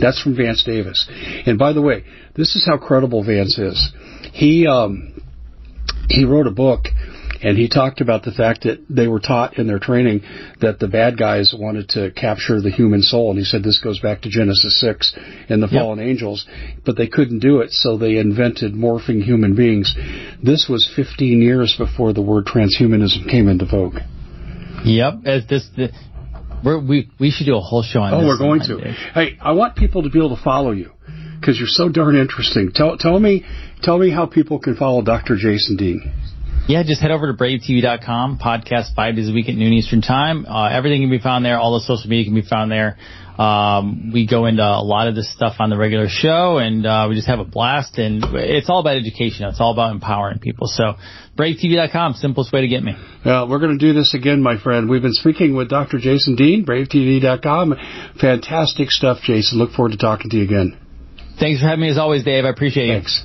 That's from Vance Davis. And by the way, this is how credible Vance is. He um, he wrote a book and he talked about the fact that they were taught in their training that the bad guys wanted to capture the human soul, and he said this goes back to Genesis six and the yep. fallen angels, but they couldn't do it, so they invented morphing human beings. This was 15 years before the word transhumanism came into vogue. Yep, as this. The, we we should do a whole show on this. Oh, we're going to. Hey, I want people to be able to follow you because you're so darn interesting. Tell tell me tell me how people can follow Dr. Jason Dean. Yeah, just head over to bravetv.com, podcast five days a week at noon Eastern Time. Uh, everything can be found there. All the social media can be found there. Um, we go into a lot of this stuff on the regular show, and uh, we just have a blast. And it's all about education. It's all about empowering people. So, bravetv.com, simplest way to get me. Well, we're going to do this again, my friend. We've been speaking with Dr. Jason Dean, bravetv.com. Fantastic stuff, Jason. Look forward to talking to you again. Thanks for having me as always, Dave. I appreciate you. Thanks.